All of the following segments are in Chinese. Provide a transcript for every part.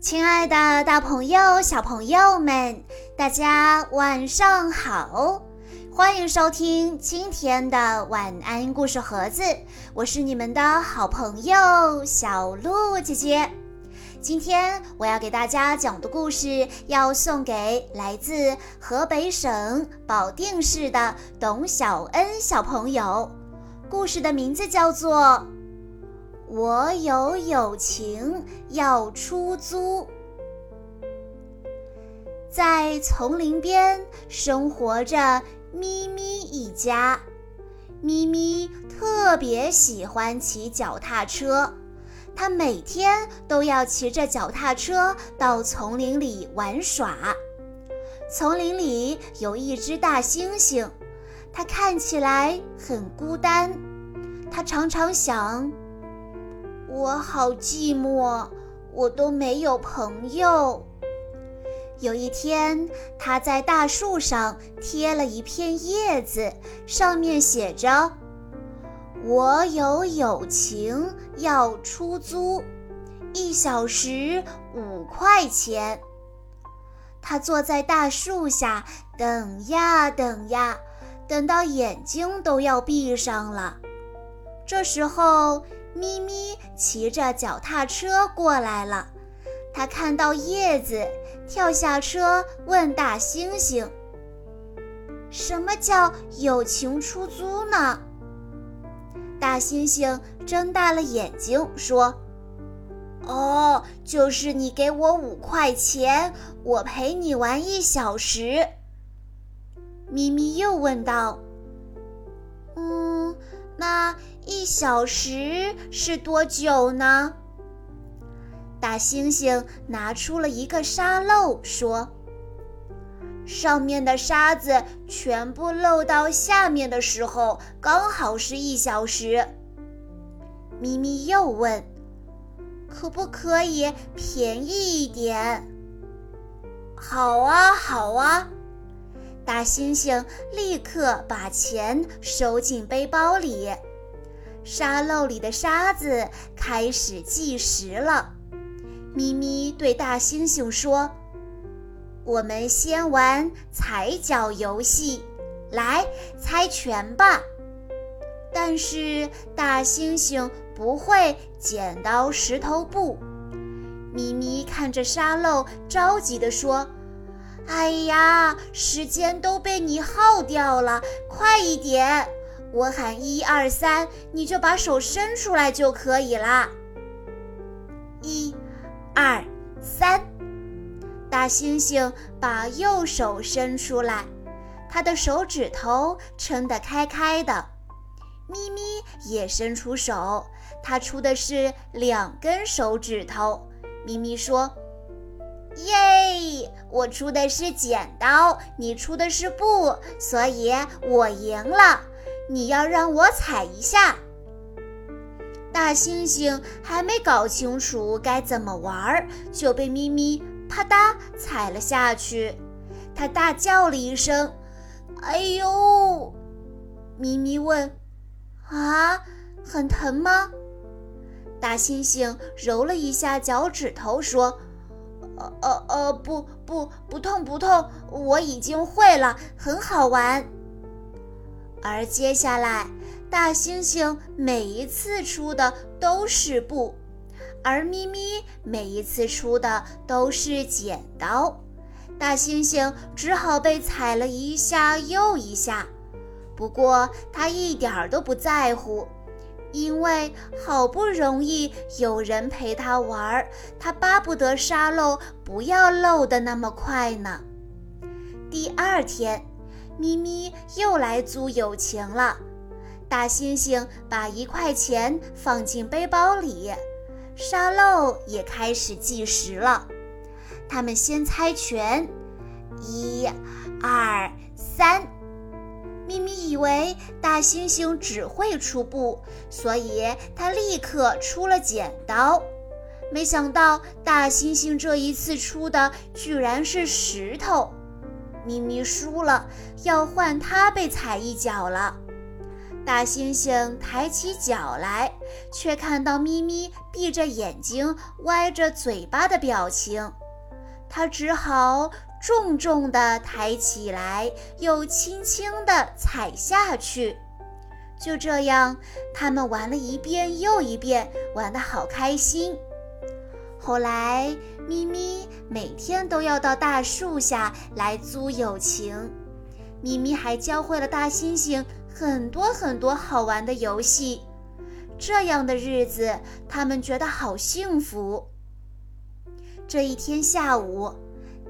亲爱的，大朋友、小朋友们，大家晚上好！欢迎收听今天的晚安故事盒子，我是你们的好朋友小鹿姐姐。今天我要给大家讲的故事，要送给来自河北省保定市的董小恩小朋友。故事的名字叫做。我有友情要出租，在丛林边生活着咪咪一家。咪咪特别喜欢骑脚踏车，它每天都要骑着脚踏车到丛林里玩耍。丛林里有一只大猩猩，它看起来很孤单，它常常想。我好寂寞，我都没有朋友。有一天，他在大树上贴了一片叶子，上面写着：“我有友情要出租，一小时五块钱。”他坐在大树下等呀等呀，等到眼睛都要闭上了。这时候。咪咪骑着脚踏车过来了，他看到叶子，跳下车问大猩猩：“什么叫友情出租呢？”大猩猩睁大了眼睛说：“哦，就是你给我五块钱，我陪你玩一小时。”咪咪又问道：“嗯，那？”一小时是多久呢？大猩猩拿出了一个沙漏，说：“上面的沙子全部漏到下面的时候，刚好是一小时。”咪咪又问：“可不可以便宜一点？”“好啊，好啊！”大猩猩立刻把钱收进背包里。沙漏里的沙子开始计时了。咪咪对大猩猩说：“我们先玩踩脚游戏，来猜拳吧。”但是大猩猩不会剪刀石头布。咪咪看着沙漏，着急地说：“哎呀，时间都被你耗掉了，快一点！”我喊一二三，你就把手伸出来就可以啦。一、二、三，大猩猩把右手伸出来，他的手指头撑得开开的。咪咪也伸出手，他出的是两根手指头。咪咪说：“耶，我出的是剪刀，你出的是布，所以我赢了。”你要让我踩一下，大猩猩还没搞清楚该怎么玩，就被咪咪啪嗒踩了下去。他大叫了一声：“哎呦！”咪咪问：“啊，很疼吗？”大猩猩揉了一下脚趾头，说：“呃呃呃，不不不痛不痛，我已经会了，很好玩。”而接下来，大猩猩每一次出的都是布，而咪咪每一次出的都是剪刀。大猩猩只好被踩了一下又一下，不过他一点儿都不在乎，因为好不容易有人陪他玩，他巴不得沙漏不要漏得那么快呢。第二天。咪咪又来租友情了。大猩猩把一块钱放进背包里，沙漏也开始计时了。他们先猜拳，一、二、三。咪咪以为大猩猩只会出布，所以他立刻出了剪刀。没想到大猩猩这一次出的居然是石头。咪咪输了，要换它被踩一脚了。大猩猩抬起脚来，却看到咪咪闭着眼睛、歪着嘴巴的表情，他只好重重地抬起来，又轻轻地踩下去。就这样，他们玩了一遍又一遍，玩得好开心。后来，咪咪每天都要到大树下来租友情。咪咪还教会了大猩猩很多很多好玩的游戏。这样的日子，他们觉得好幸福。这一天下午。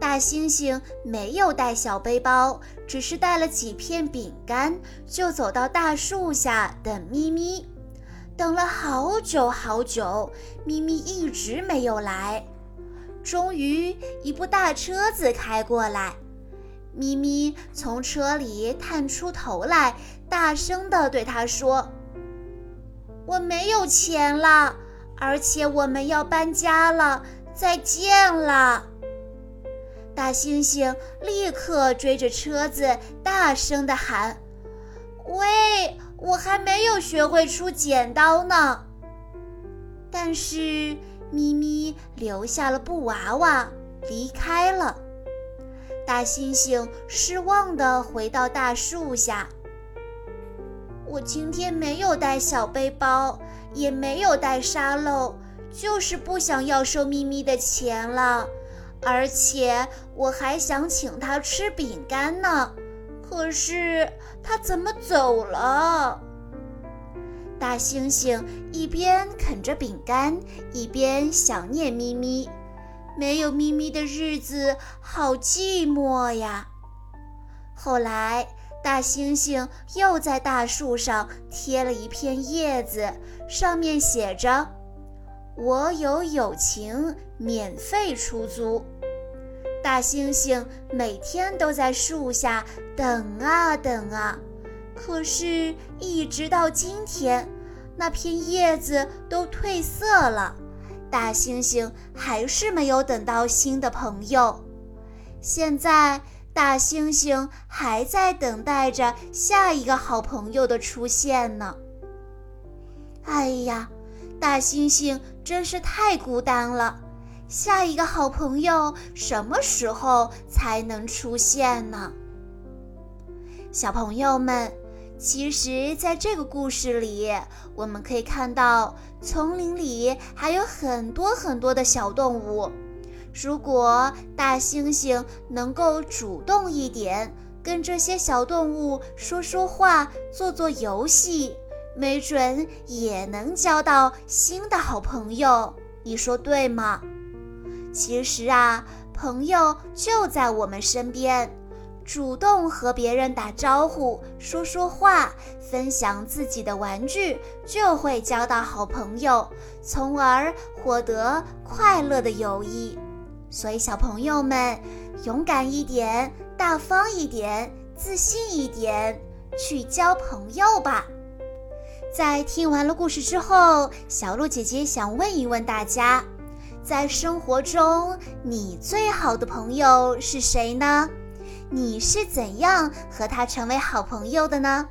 大猩猩没有带小背包，只是带了几片饼干，就走到大树下等咪咪。等了好久好久，咪咪一直没有来。终于，一部大车子开过来，咪咪从车里探出头来，大声地对他说：“我没有钱了，而且我们要搬家了，再见了。”大猩猩立刻追着车子，大声地喊：“喂，我还没有学会出剪刀呢。”但是咪咪留下了布娃娃，离开了。大猩猩失望地回到大树下。我今天没有带小背包，也没有带沙漏，就是不想要收咪咪的钱了。而且我还想请他吃饼干呢，可是他怎么走了？大猩猩一边啃着饼干，一边想念咪咪。没有咪咪的日子好寂寞呀。后来，大猩猩又在大树上贴了一片叶子，上面写着。我有友情，免费出租。大猩猩每天都在树下等啊等啊，可是，一直到今天，那片叶子都褪色了，大猩猩还是没有等到新的朋友。现在，大猩猩还在等待着下一个好朋友的出现呢。哎呀！大猩猩真是太孤单了，下一个好朋友什么时候才能出现呢？小朋友们，其实，在这个故事里，我们可以看到丛林里还有很多很多的小动物。如果大猩猩能够主动一点，跟这些小动物说说话，做做游戏。没准也能交到新的好朋友，你说对吗？其实啊，朋友就在我们身边，主动和别人打招呼、说说话、分享自己的玩具，就会交到好朋友，从而获得快乐的友谊。所以，小朋友们，勇敢一点，大方一点，自信一点，去交朋友吧。在听完了故事之后，小鹿姐姐想问一问大家：在生活中，你最好的朋友是谁呢？你是怎样和他成为好朋友的呢？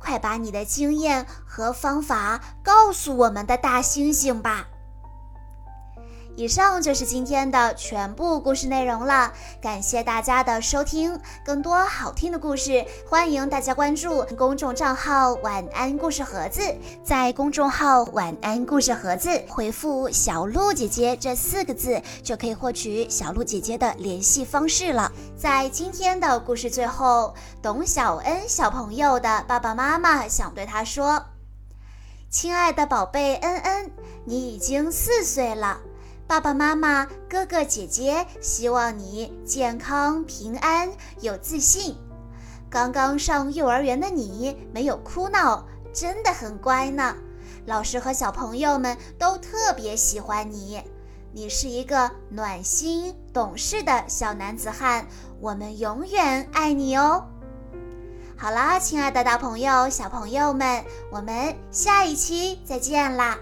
快把你的经验和方法告诉我们的大猩猩吧！以上就是今天的全部故事内容了，感谢大家的收听。更多好听的故事，欢迎大家关注公众账号“晚安故事盒子”。在公众号“晚安故事盒子”回复“小鹿姐姐”这四个字，就可以获取小鹿姐姐的联系方式了。在今天的故事最后，董小恩小朋友的爸爸妈妈想对他说：“亲爱的宝贝恩恩，你已经四岁了。”爸爸妈妈、哥哥姐姐，希望你健康平安、有自信。刚刚上幼儿园的你没有哭闹，真的很乖呢。老师和小朋友们都特别喜欢你，你是一个暖心懂事的小男子汉，我们永远爱你哦。好啦，亲爱的大朋友、小朋友们，我们下一期再见啦！